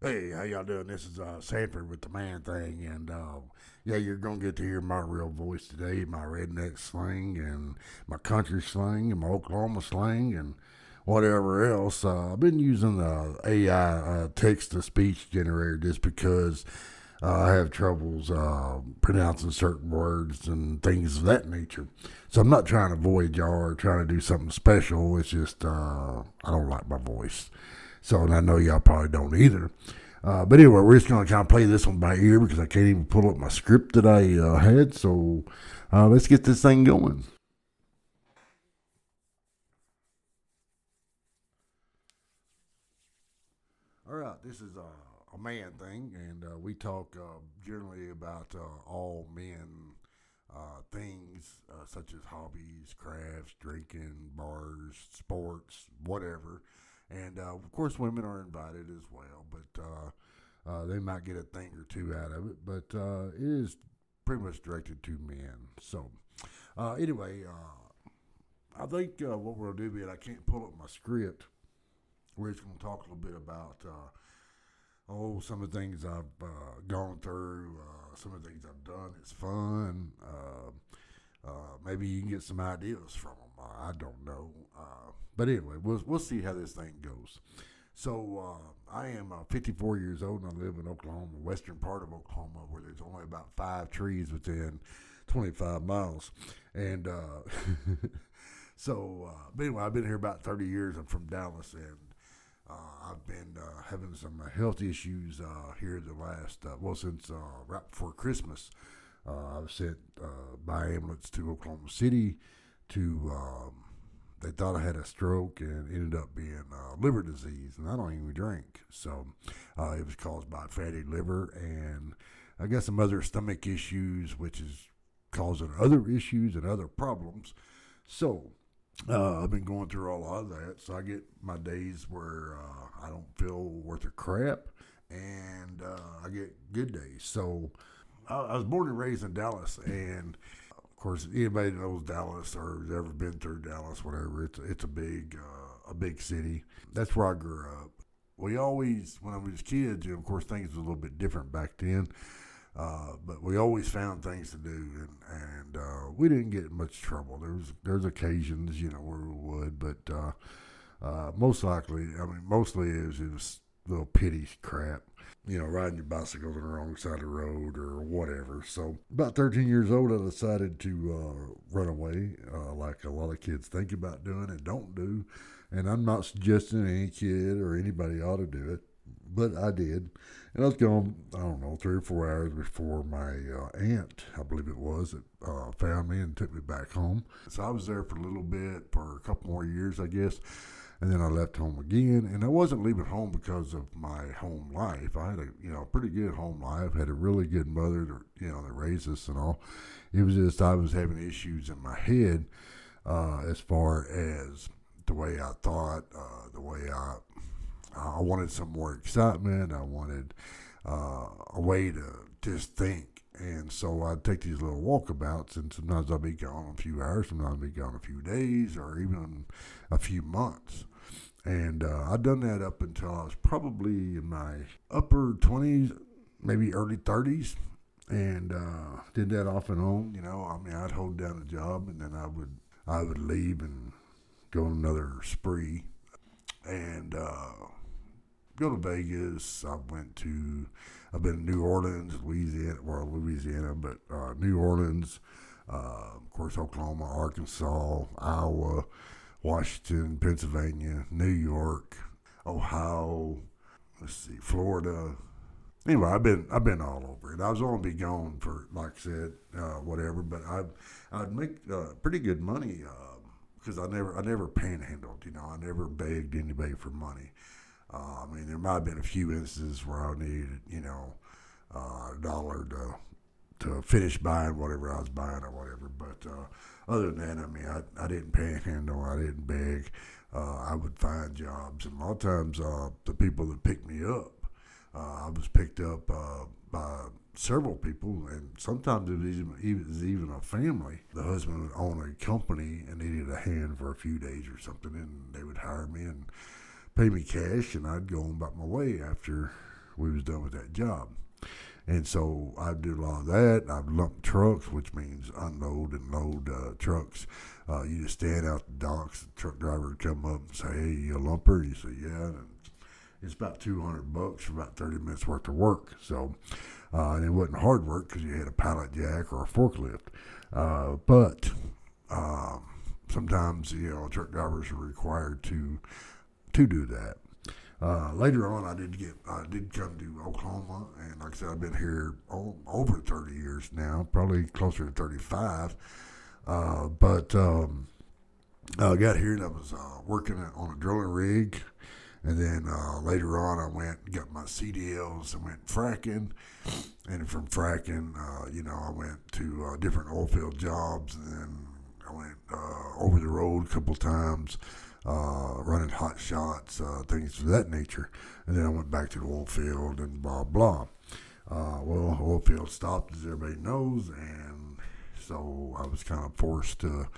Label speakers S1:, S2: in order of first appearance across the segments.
S1: Hey, how y'all doing? This is uh, Sanford with the Man Thing, and uh, yeah, you're gonna get to hear my real voice today, my redneck slang, and my country slang, and my Oklahoma slang, and whatever else. Uh, I've been using the AI uh, text to speech generator just because uh, I have troubles uh, pronouncing certain words and things of that nature. So I'm not trying to avoid y'all or trying to do something special. It's just uh, I don't like my voice. So, and I know y'all probably don't either. Uh, but anyway, we're just going to kind of play this one by ear because I can't even pull up my script that I uh, had. So uh, let's get this thing going. All right, this is a, a man thing, and uh, we talk uh, generally about uh, all men uh, things uh, such as hobbies, crafts, drinking, bars, sports, whatever. And uh, of course, women are invited as well, but uh, uh, they might get a thing or two out of it. But uh, it is pretty much directed to men. So, uh, anyway, uh, I think what we'll do, is I can't pull up my script. We're just going to talk a little bit about oh some of the things I've uh, gone through, uh, some of the things I've done. It's fun. Uh, maybe you can get some ideas from them. I don't know. Uh, but anyway, we'll we'll see how this thing goes. So uh, I am uh, 54 years old and I live in Oklahoma, western part of Oklahoma, where there's only about five trees within 25 miles. And uh, so, uh, but anyway, I've been here about 30 years. I'm from Dallas, and uh, I've been having some health issues here the last, well, since right before Christmas. I was sent by ambulance to Oklahoma City to, um, they thought I had a stroke and ended up being uh, liver disease, and I don't even drink. So uh, it was caused by fatty liver, and I got some other stomach issues, which is causing other issues and other problems. So uh, I've been going through a lot of that. So I get my days where uh, I don't feel worth a crap, and uh, I get good days. So I, I was born and raised in Dallas, and course, anybody that knows Dallas or has ever been through Dallas, whatever, it's it's a big uh, a big city. That's where I grew up. We always, when I was kids, you know, of course, things were a little bit different back then. Uh, but we always found things to do, and and uh, we didn't get much trouble. There was there's occasions, you know, where we would, but uh, uh, most likely, I mean, mostly it was, it was little pity crap, you know, riding your bicycle on the wrong side of the road or whatever. So about 13 years old, I decided to uh, run away, uh, like a lot of kids think about doing and don't do. And I'm not suggesting any kid or anybody ought to do it, but I did. And I was gone, I don't know, three or four hours before my uh, aunt, I believe it was, that uh, found me and took me back home. So I was there for a little bit, for a couple more years, I guess. And then I left home again. And I wasn't leaving home because of my home life. I had a, you know, pretty good home life, had a really good mother, that, you know, that raised us and all. It was just I was having issues in my head uh, as far as the way I thought, uh, the way I I wanted some more excitement. I wanted uh, a way to just think. And so I'd take these little walkabouts, and sometimes I'd be gone a few hours, sometimes I'd be gone a few days, or even a few months. And uh, I'd done that up until I was probably in my upper 20s, maybe early 30s, and uh, did that off and on. You know, I mean, I'd hold down a job, and then I would I would leave and go on another spree, and uh, go to Vegas. I went to, I've been to New Orleans, Louisiana, well, Louisiana, but uh, New Orleans, uh, of course, Oklahoma, Arkansas, Iowa, Washington, Pennsylvania, New York, Ohio, let's see, Florida. Anyway, I've been I've been all over it. I was only be gone for like I said, uh, whatever. But I I'd make uh, pretty good money because I never I never panhandled. You know, I never begged anybody for money. Uh, I mean, there might have been a few instances where I needed, you know, uh, a dollar to to finish buying whatever I was buying or whatever. But uh, other than that, I mean, I, I didn't panhandle, I didn't beg. Uh, I would find jobs, and a lot of times uh, the people that picked me up, uh, I was picked up uh, by several people, and sometimes it was even, it was even a family. The husband would own a company and needed a hand for a few days or something, and they would hire me and pay me cash, and I'd go on about my way after we was done with that job. And so I do a lot of that. I've lumped trucks, which means unload and load uh, trucks. Uh, you just stand out the docks. The truck driver would come up and say, "Hey, you a lumper?" You say, "Yeah." And it's about two hundred bucks for about thirty minutes worth of work. So, uh, and it wasn't hard work because you had a pallet jack or a forklift. Uh, but um, sometimes you know truck drivers are required to to do that. Uh, later on, I did get I did come to Oklahoma, and like I said, I've been here over 30 years now, probably closer to 35. Uh, but um, I got here and I was uh, working on a drilling rig, and then uh, later on, I went and got my CDLs and went fracking, and from fracking, uh, you know, I went to uh, different oil field jobs, and then I went over the road a couple times uh, running hot shots, uh, things of that nature. And then I went back to the oil field and blah, blah. Uh, well, oil field stopped, as everybody knows, and so I was kind of forced to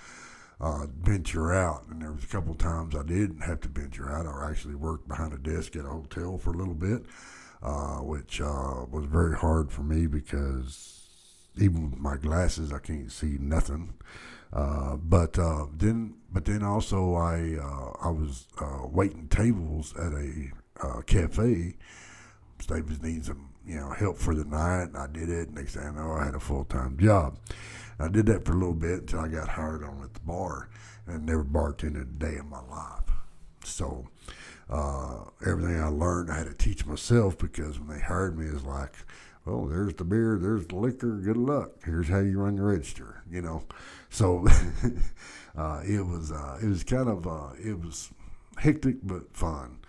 S1: uh, venture out. And there was a couple times I didn't have to venture out. I actually worked behind a desk at a hotel for a little bit, uh, which uh, was very hard for me because even with my glasses, I can't see nothing. Uh, but uh, then, but then also I uh, I was uh, waiting tables at a uh, cafe. Was needing some you know help for the night, and I did it. Next thing I know, I had a full time job. And I did that for a little bit until I got hired on at the bar, and never bartended a day in my life. So. everything I learned, I had to teach myself because when they hired me, it's like, well, there's the beer, there's the liquor. Good luck. Here's how you run the register. You know, so uh, it was uh, it was kind of uh, it was hectic but fun.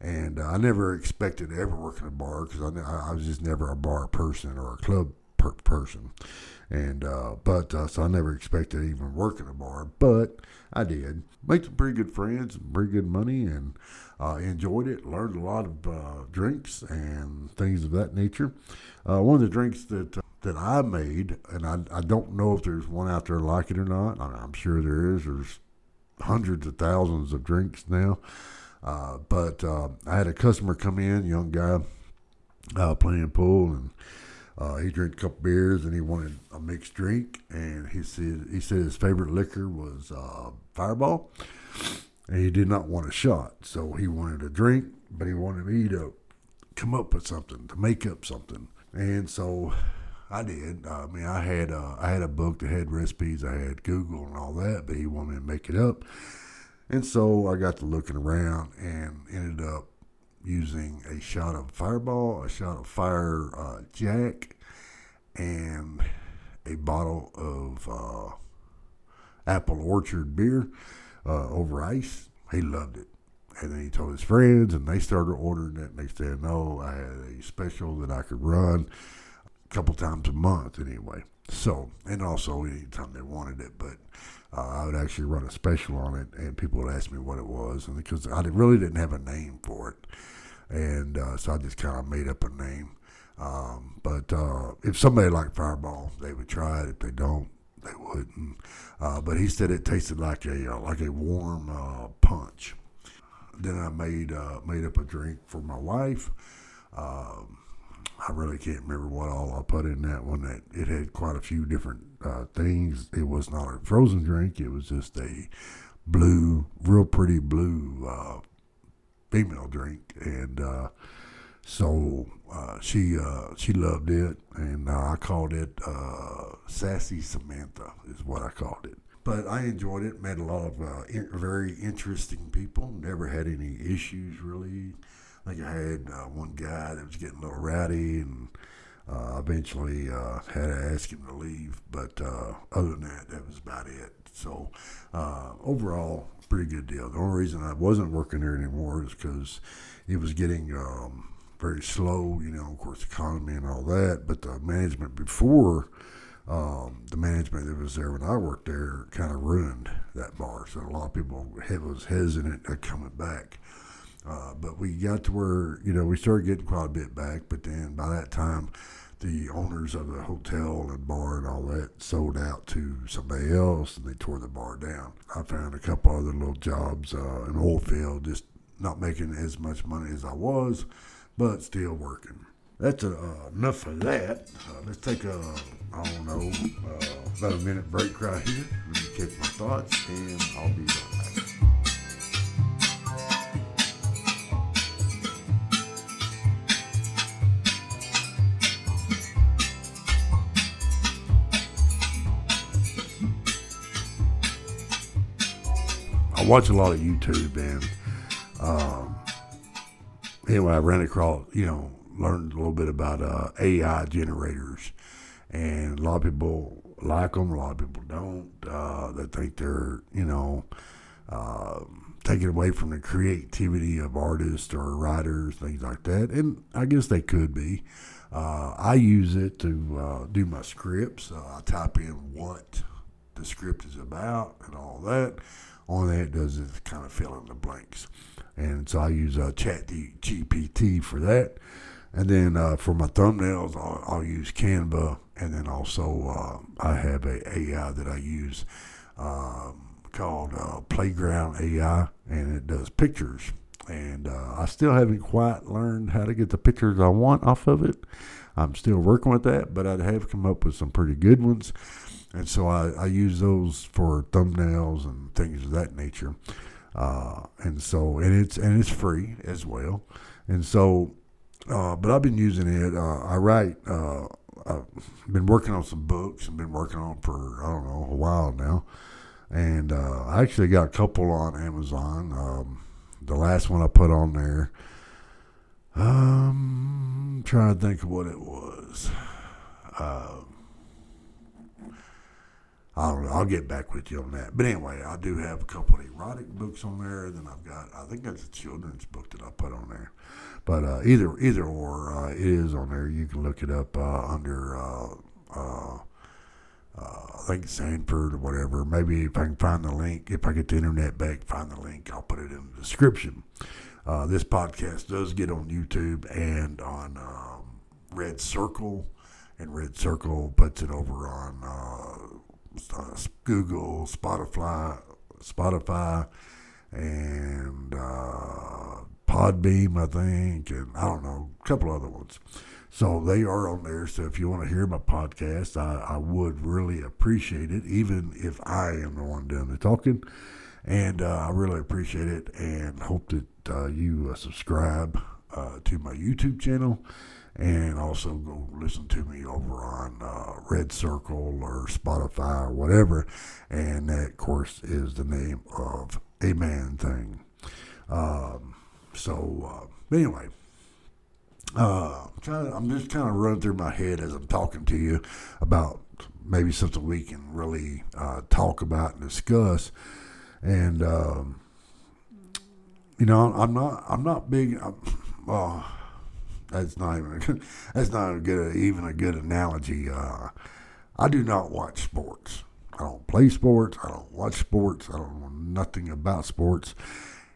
S1: And uh, I never expected to ever work in a bar because I, I was just never a bar person or a club per- person. And uh, but uh, so I never expected to even work in a bar, but I did. Made some pretty good friends, pretty good money, and uh, enjoyed it. Learned a lot of drinks and things of that nature. one of the drinks that that I made, and I, I don't know if there's one out there like it or not. I am sure there is. There's hundreds of thousands of drinks now. Uh, but uh, I had a customer come in, young guy, uh, playing pool, and uh, he drank a couple beers, and he wanted a mixed drink. And he said he said his favorite liquor was uh, Fireball, and he did not want a shot, so he wanted a drink, but he wanted me to come up with something to make up something. And so I did. I mean, I had uh, I had a book that had recipes. I had Google and all that, but he wanted me to make it up. And so I got to looking around and ended up using a shot of Fireball, a shot of Fire uh, Jack, and a bottle of uh, Apple Orchard beer uh, over ice. He loved it. And then he told his friends, and they started ordering it. Next thing I know, I had a special that I could run a couple times a month anyway. So, and also anytime they wanted it, but uh, I would actually run a special on it, and people would ask me what it was, and because I really didn't have a name for it, and uh, so I just kind of made up a name. Um, but uh, if somebody liked Fireball, they would try it. If they don't, they wouldn't. Uh, but he said it tasted like a uh, like a warm uh, punch. Then I made made up a drink for my wife. Um, I really can't remember what all I put in that one. That it had quite a few different uh, things. It was not a frozen drink. It was just a blue, real pretty blue uh, female drink, and uh, so uh, she uh, she loved it, and uh, I called it Sassy Samantha is what I called it. But I enjoyed it. Met a lot of in- very interesting people. Never had any issues really. Like I had uh, one guy that was getting a little rowdy, and uh, eventually uh, had to ask him to leave. But uh, other than that, that was about it. So uh, overall, pretty good deal. The only reason I wasn't working there anymore is because it was getting um, very slow. You know, of course, economy and all that. But the management before. Um, the management that was there when I worked there kind of ruined that bar. So a lot of people was hesitant at coming back. Uh, but we got to where, you know, we started getting quite a bit back. But then by that time, the owners of the hotel and bar and all that sold out to somebody else and they tore the bar down. I found a couple other little jobs uh, in oil field, just not making as much money as I was, but still working. That's uh, enough of that. Uh, let's take a, I don't know, uh, about a minute break right here. Let me catch my thoughts, and I'll be back. Watch a lot of YouTube and um, anyway, I ran across, you know, learned a little bit about uh, AI generators, and a lot of people like them, a lot of people don't. Uh, they think they're, you know, uh, taking away from the creativity of artists or writers, things like that. And I guess they could be. Uh, I use it to uh, do my scripts. Uh, I type in what the script is about and all that. Only that does is kind of fill in the blanks. And so I use uh, Chat GPT for that. And then uh, for my thumbnails, I'll, I'll, use Canva. And then also uh, I have a AI that I use um, called uh, Playground AI, and it does pictures. And uh, I still haven't quite learned how to get the pictures I want off of it. I'm still working with that, but I have come up with some pretty good ones. And so I, I use those for thumbnails and things of that nature. Uh, and so and it's and it's free as well. And so, uh, but I've been using it. Uh, I write. Uh, I've been working on some books. I've been working on for I don't know a while now, and uh, I actually got a couple on Amazon. Um, the last one I put on there. Um, I'm trying to think of what it was. Uh, I'll, I'll get back with you on that. But anyway, I do have a couple of erotic books on there. Then I've got, I think that's a children's book that I put on there. But uh, either either or, uh, it is on there. You can look it up uh, under, uh, uh, uh, I think Sanford or whatever. Maybe if I can find the link, if I get the internet back, find the link, I'll put it in the description. This podcast does get on YouTube and on um, Red Circle, and Red Circle puts it over on uh, Google, Spotify, Spotify, and uh, Podbean, I think, and I don't know, a couple other ones. So they are on there. So if you want to hear my podcast, I, I would really appreciate it, even if I am the one doing the talking. And uh, I really appreciate it and hope that uh, you uh, subscribe uh, to my YouTube channel and also go listen to me over on uh, Red Circle or Spotify or whatever. And that, of course, is the name of a man thing. Um, so, uh, anyway, uh, I'm, I'm just kind of running through my head as I'm talking to you about maybe something we can really uh, talk about and discuss. And um, you know, I'm not I'm not big. I'm, well, that's not even that's not a good even a good analogy. Uh, I do not watch sports. I don't play sports. I don't watch sports. I don't know nothing about sports.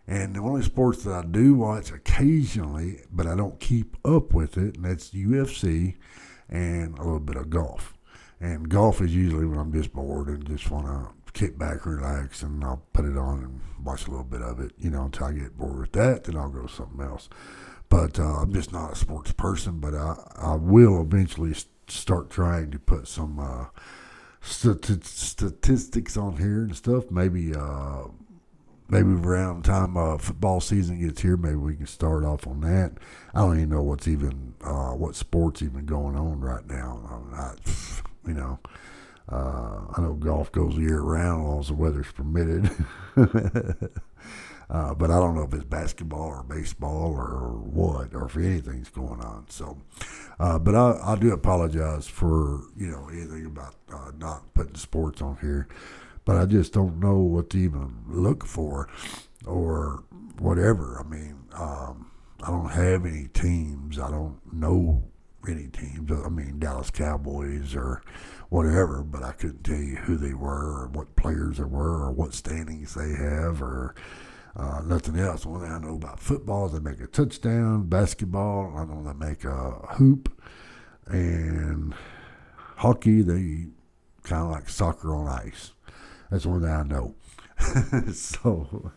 S1: And the only sports that I do watch occasionally, but I don't keep up with it, and that's UFC and a little bit of golf. And golf is usually when I'm just bored and just want to kick back, relax, and I'll put it on and watch a little bit of it, you know, until I get bored with that. Then I'll go to something else. But uh, I'm just not a sports person. But I, I will eventually start trying to put some uh, st- statistics on here and stuff. Maybe uh, maybe around time uh, football season gets here, maybe we can start off on that. I don't even know what's even uh, what sports even going on right now. I, you know, uh, I know golf goes year round as long as the weather's permitted. Uh, but I don't know if it's basketball or baseball or what, or if anything's going on. So, uh, but I, I do apologize for you know anything about uh, not putting sports on here. But I just don't know what to even look for, or whatever. I mean, um, I don't have any teams. I don't know any teams. I mean, Dallas Cowboys or whatever, but I couldn't tell you who they were or what players there were or what standings they have or uh, nothing else. One thing I know about football is they make a touchdown. Basketball, I know they make a hoop. And hockey, they kind of like soccer on ice. That's one thing I know. so,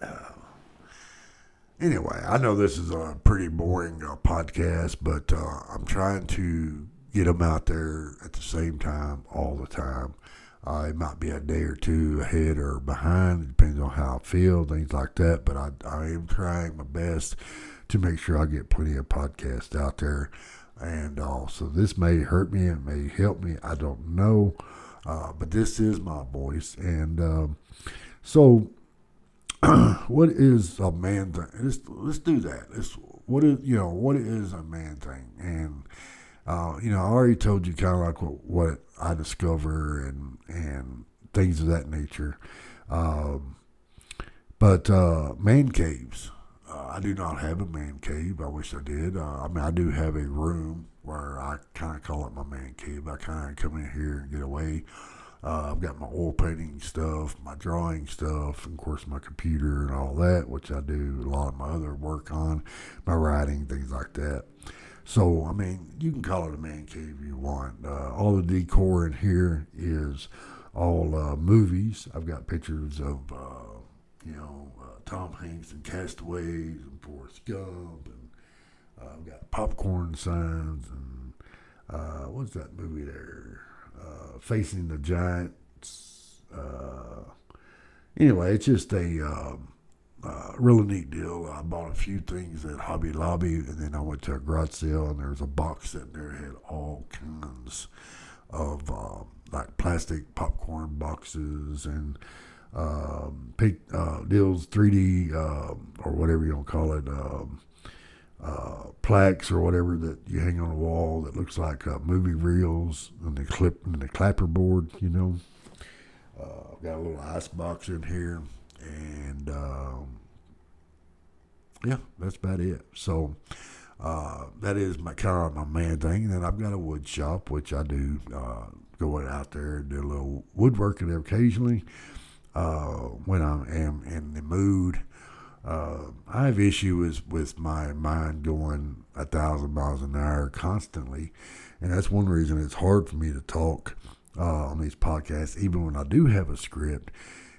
S1: uh, anyway, I know this is a pretty boring uh, podcast, but uh, I'm trying to get them out there at the same time all the time. Uh, it might be a day or two ahead or behind. It depends on how I feel, things like that. But I, I am trying my best to make sure I get plenty of podcasts out there. And also, this may hurt me, it may help me. I don't know. Uh, but this is my voice. And um, so, what is a man thing? Let's, let's do that. Let's, what is, you know, what is a man thing? And, uh, you know, I already told you kind of like what, what I discover and and things of that nature. Um, but uh, man caves, uh, I do not have a man cave. I wish I did. Uh, I mean, I do have a room where I kind of call it my man cave. I kind of come in here and get away. Uh, I've got my oil painting stuff, my drawing stuff, and of course my computer and all that, which I do a lot of my other work on, my writing, things like that. So, I mean, you can call it a man cave if you want. Uh, all the decor in here is all uh, movies. I've got pictures of, uh, you know, uh, Tom Hanks and Castaways and Forrest Gump. And uh, I've got popcorn signs and what's that movie there? Facing the Giants. anyway, it's just a. Um, uh, really neat deal. I bought a few things at Hobby Lobby, and then I went to a garage sale, and there was a box sitting there that had all kinds of uh, like plastic popcorn boxes and um, uh, deals 3D um, or whatever you want to call it. Um, uh, plaques or whatever that you hang on the wall that looks like uh, movie reels and the clip and the clapperboard, you know. Uh, I've got a little ice box in here and um, yeah, that's about it. So uh, that is my kind of my main thing. And then I've got a wood shop, which I do uh, go out there and do a little woodworking occasionally uh, when I am in the mood. Uh, I have issues with my mind going a thousand miles an hour constantly, and that's one reason it's hard for me to talk uh, on these podcasts, even when I do have a script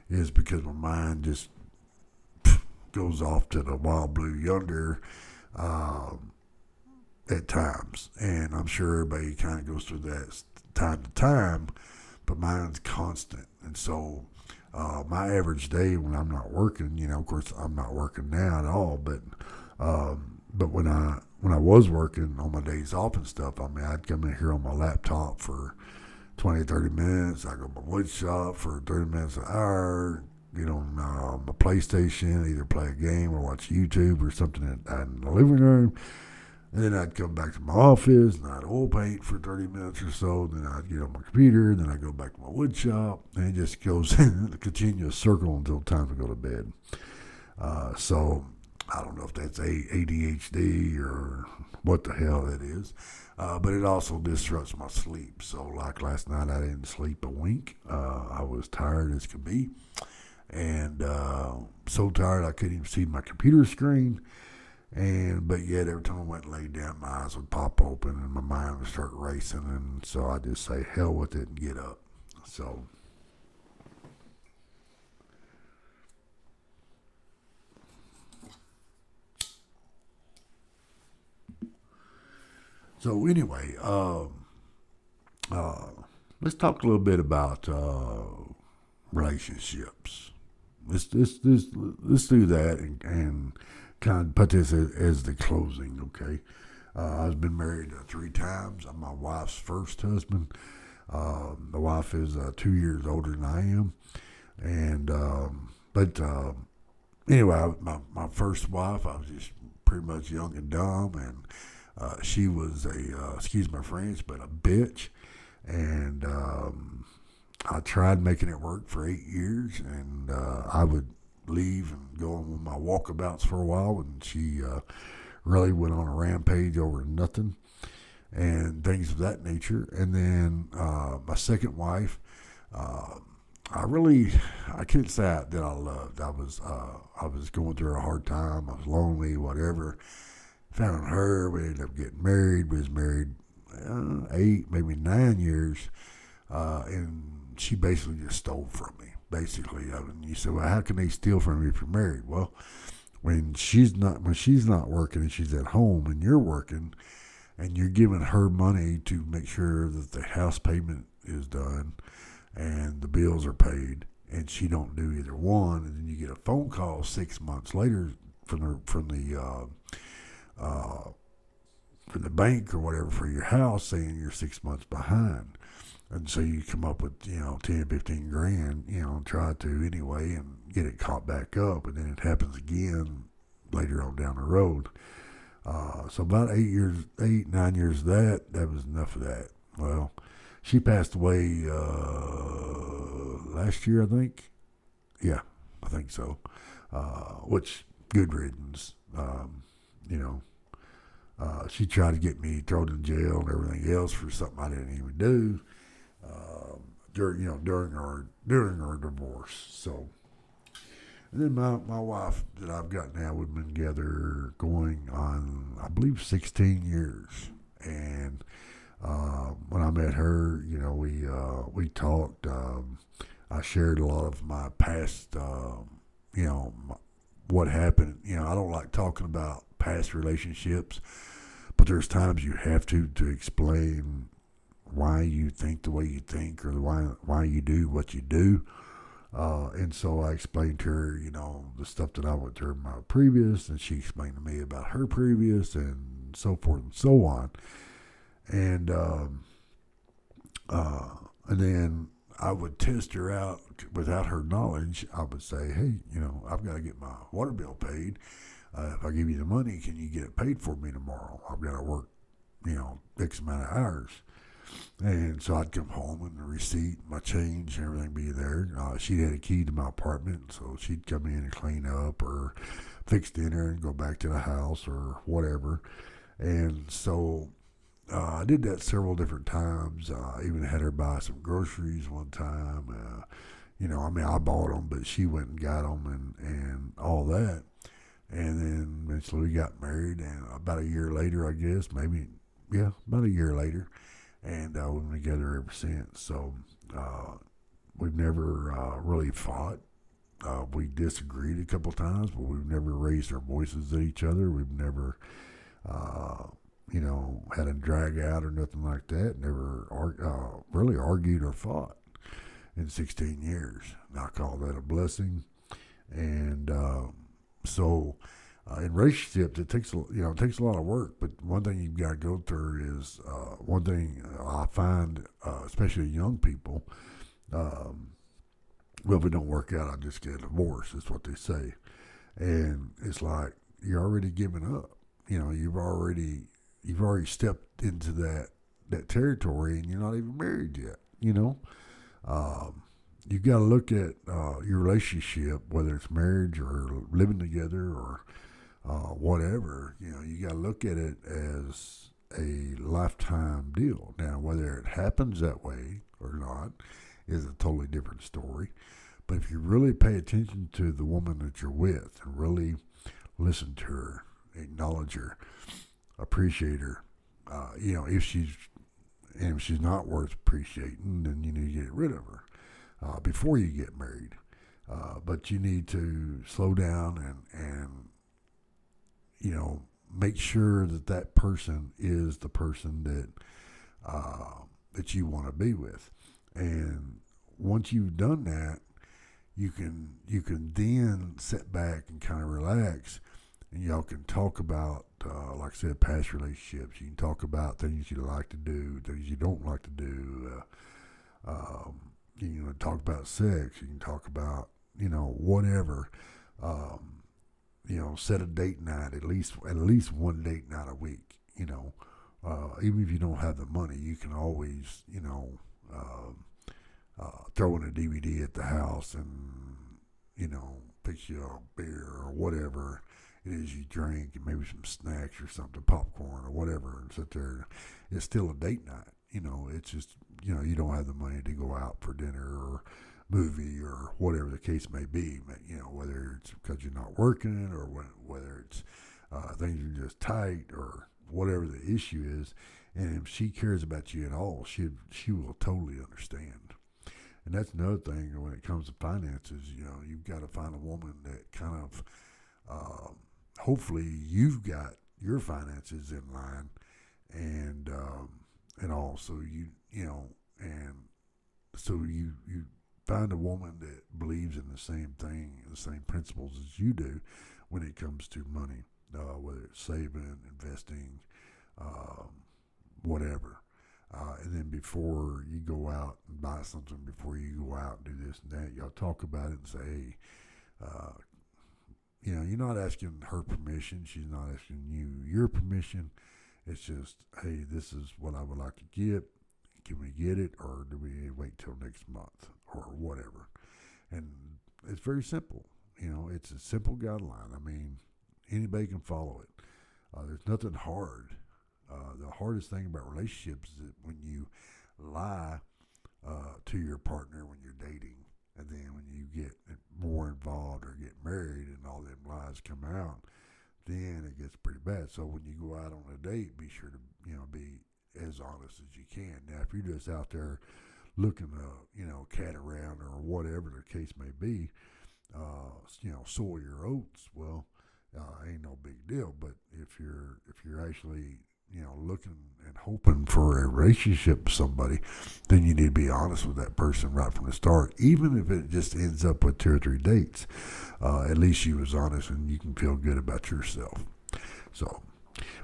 S1: is because my mind just goes off to the wild blue yonder um, at times. And I'm sure everybody kind of goes through that time to time, but mine's constant. And so uh, my average day when I'm not working, you know, of course I'm not working now at all, but um, but when I when I was working on my days off and stuff, I mean, I'd come in here on my laptop for 20, 30 minutes. I go to my wood shop for 30 minutes an hour, get on uh, my PlayStation, either play a game or watch YouTube or something in, in the living room. And then I'd come back to my office and I'd oil paint for 30 minutes or so. Then I'd get on my computer. Then I'd go back to my wood shop. And it just goes in a continuous circle until time to go to bed. Uh, so I don't know if that's ADHD or what the hell that is. Uh, but it also disrupts my sleep. So, like last night, I didn't sleep a wink. Uh, I was tired as could be, and uh, so tired I couldn't even see my computer screen. And but yet, every time I went and laid down, my eyes would pop open and my mind would start racing, and so I just say hell with it and get up. So. So anyway, uh, uh, let's talk a little bit about uh, relationships. Let's, let's, let's, let's do that and, and kind of put this as, as the closing, okay? Uh, I've been married uh, three times. I'm my wife's first husband. Uh, the wife is uh, two years older than I am, and um, but uh, anyway, my my first wife, I was just pretty much young and dumb, and uh, she was a, uh, excuse my French, but a bitch. And um, I tried making it work for eight years, and uh, I would leave and go on my walkabouts for a while, and she uh, really went on a rampage over nothing and things of that nature. And then uh, my second wife, I really, I can't say that I loved. I was, I was going through a hard time. I was lonely, whatever found her. We ended up getting married. We was married uh, eight, maybe nine years, uh, and she basically just stole from me. Basically, I mean, you said, "Well, how can they steal from you if you're married?" Well, when she's not when she's not working and she's at home and you're working and you're giving her money to make sure that the house payment is done and the bills are paid and she don't do either one and then you get a phone call six months later from the from the uh, uh, from the bank or whatever for your house saying you're six months behind and so you come up with you know 10 15 grand you know try to anyway and get it caught back up and then it happens again later on down the road. Uh, so about eight years eight nine years that that was enough of that. Well she passed away uh, last year i think. Yeah i think so. Uh, which good riddance. Um, you know uh, she tried to get me thrown in jail and everything else for something I didn't even do um, during you know during our during our divorce. So, and then my my wife that I've got now, we've been together going on I believe 16 years, and uh, when I met her, you know we uh, we talked. Um, I shared a lot of my past, um, you know, my, what happened. You know, I don't like talking about past relationships, but there's times you have to to explain why you think the way you think or why why you do what you do. Uh, and so I explained to her, you know, the stuff that I went through in my previous, and she explained to me about her previous, and so forth and so on. And um, uh, and then I would test her out without her knowledge. I would say, hey, you know, I've got to get my water bill paid. Uh, if I give you the money, can you get it paid for me tomorrow? I've got to work, you know, X amount of hours. And so I'd come home and the receipt, my change, everything be there. Uh, she had a key to my apartment, so she'd come in and clean up or fix dinner and go back to the house or whatever. And so uh, I did that several different times. Uh, even had her buy some groceries one time. Uh, you know, I mean, I bought them, but she went and got them and, and all that. And then eventually we got married, and about a year later, I guess, maybe, yeah, about a year later, and uh, we've been together ever since. So uh, we've never uh, really fought. Uh, we disagreed a couple times, but we've never raised our voices at each other. We've never, uh, you know, had a drag out or nothing like that. Never uh, really argued or fought in 16 years. And I call that a blessing. And so uh, in relationships, it takes a, you know it takes a lot of work. But one thing you've got to go through is uh, one thing I find, uh, especially young people. Um, well, if it don't work out, I just get a divorce. Is what they say, and it's like you're already giving up. You know, you've already you've already stepped into that that territory, and you're not even married yet. You know, um, you got to look at uh, your relationship, whether it's marriage or living together or uh, whatever, you know, you got to look at it as a lifetime deal. Now, whether it happens that way or not is a totally different story. But if you really pay attention to the woman that you're with and really listen to her, acknowledge her, appreciate her, uh, you know, if she's and if she's not worth appreciating, then you need to get rid of her uh, before you get married. Uh, but you need to slow down and and you know, make sure that that person is the person that uh, that you want to be with. And once you've done that, you can you can then sit back and kind of relax, and y'all can talk about, uh, like I said, past relationships. You can talk about things you like to do, things you don't like to do. Uh, um, you can talk about sex. You can talk about you know whatever. Um, you know, set a date night at least at least one date night a week. You know, uh, even if you don't have the money, you can always you know uh, uh, throw in a DVD at the house and you know fix you a beer or whatever it is you drink, and maybe some snacks or something, popcorn or whatever, and sit there. It's still a date night. You know, it's just you know you don't have the money to go out for dinner or movie or whatever the case may be. You know, whether it's because you're not working or whether it's uh, things are just tight or whatever the issue is. And if she cares about you at all, she she will totally understand. And that's another thing when it comes to finances. You know, you've got to find a woman that kind of um, hopefully you've got your finances in line, and um, and also you you know and so you you find a woman that believes in the same thing, the same principles as you do when it comes to money, uh, whether it's saving, investing, um, whatever. Uh, and then before you go out and buy something, before you go out and do this and that, y'all talk about it and say, hey, uh, you know, you're not asking her permission. She's not asking you your permission. It's just, hey, this is what I would like to get. Can we get it, or do we wait till next month, or whatever? And it's very simple. You know, it's a simple guideline. I mean, anybody can follow it. Uh, there's nothing hard. Uh, the hardest thing about relationships is that when you lie uh, to your partner when you're dating, and then when you get more involved or get married and all them lies come out, then it gets pretty bad. So when you go out on a date, be sure to you know be as honest as you can. Now, if you're just out there looking to you know cat around or whatever the case may be, uh, you know sow your oats. Well, uh, ain't no big deal. But if you're if you're actually you know, looking and hoping for a relationship with somebody, then you need to be honest with that person right from the start. Even if it just ends up with two or three dates, uh, at least you was honest and you can feel good about yourself. So,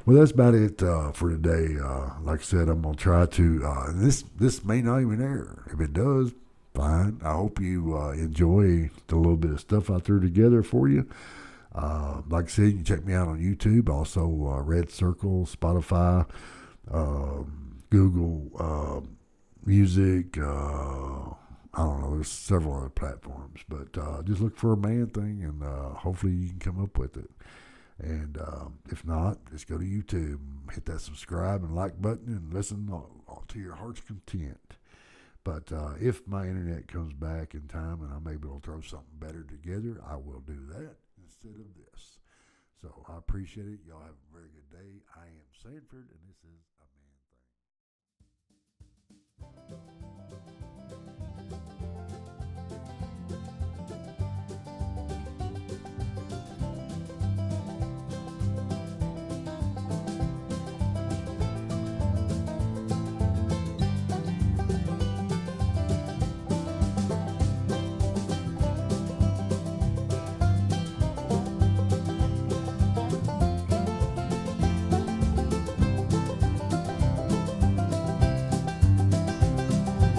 S1: well, that's about it uh, for today. Uh, like I said, I'm gonna try to. Uh, this this may not even air. If it does, fine. I hope you uh, enjoy the little bit of stuff I threw together for you. Uh, like I said, you can check me out on YouTube, also uh, Red Circle, Spotify, uh, Google um, Music. I don't know. There's several other platforms, but just look for a man thing, and hopefully you can come up with it. And um, if not, just go to YouTube, hit that subscribe and like button, and listen to your heart's content. But uh, if my internet comes back in time and I'm able to throw something better together, I will do that instead of this. So I appreciate it. Y'all have a very good day. I am Sanford, and this is a man thing.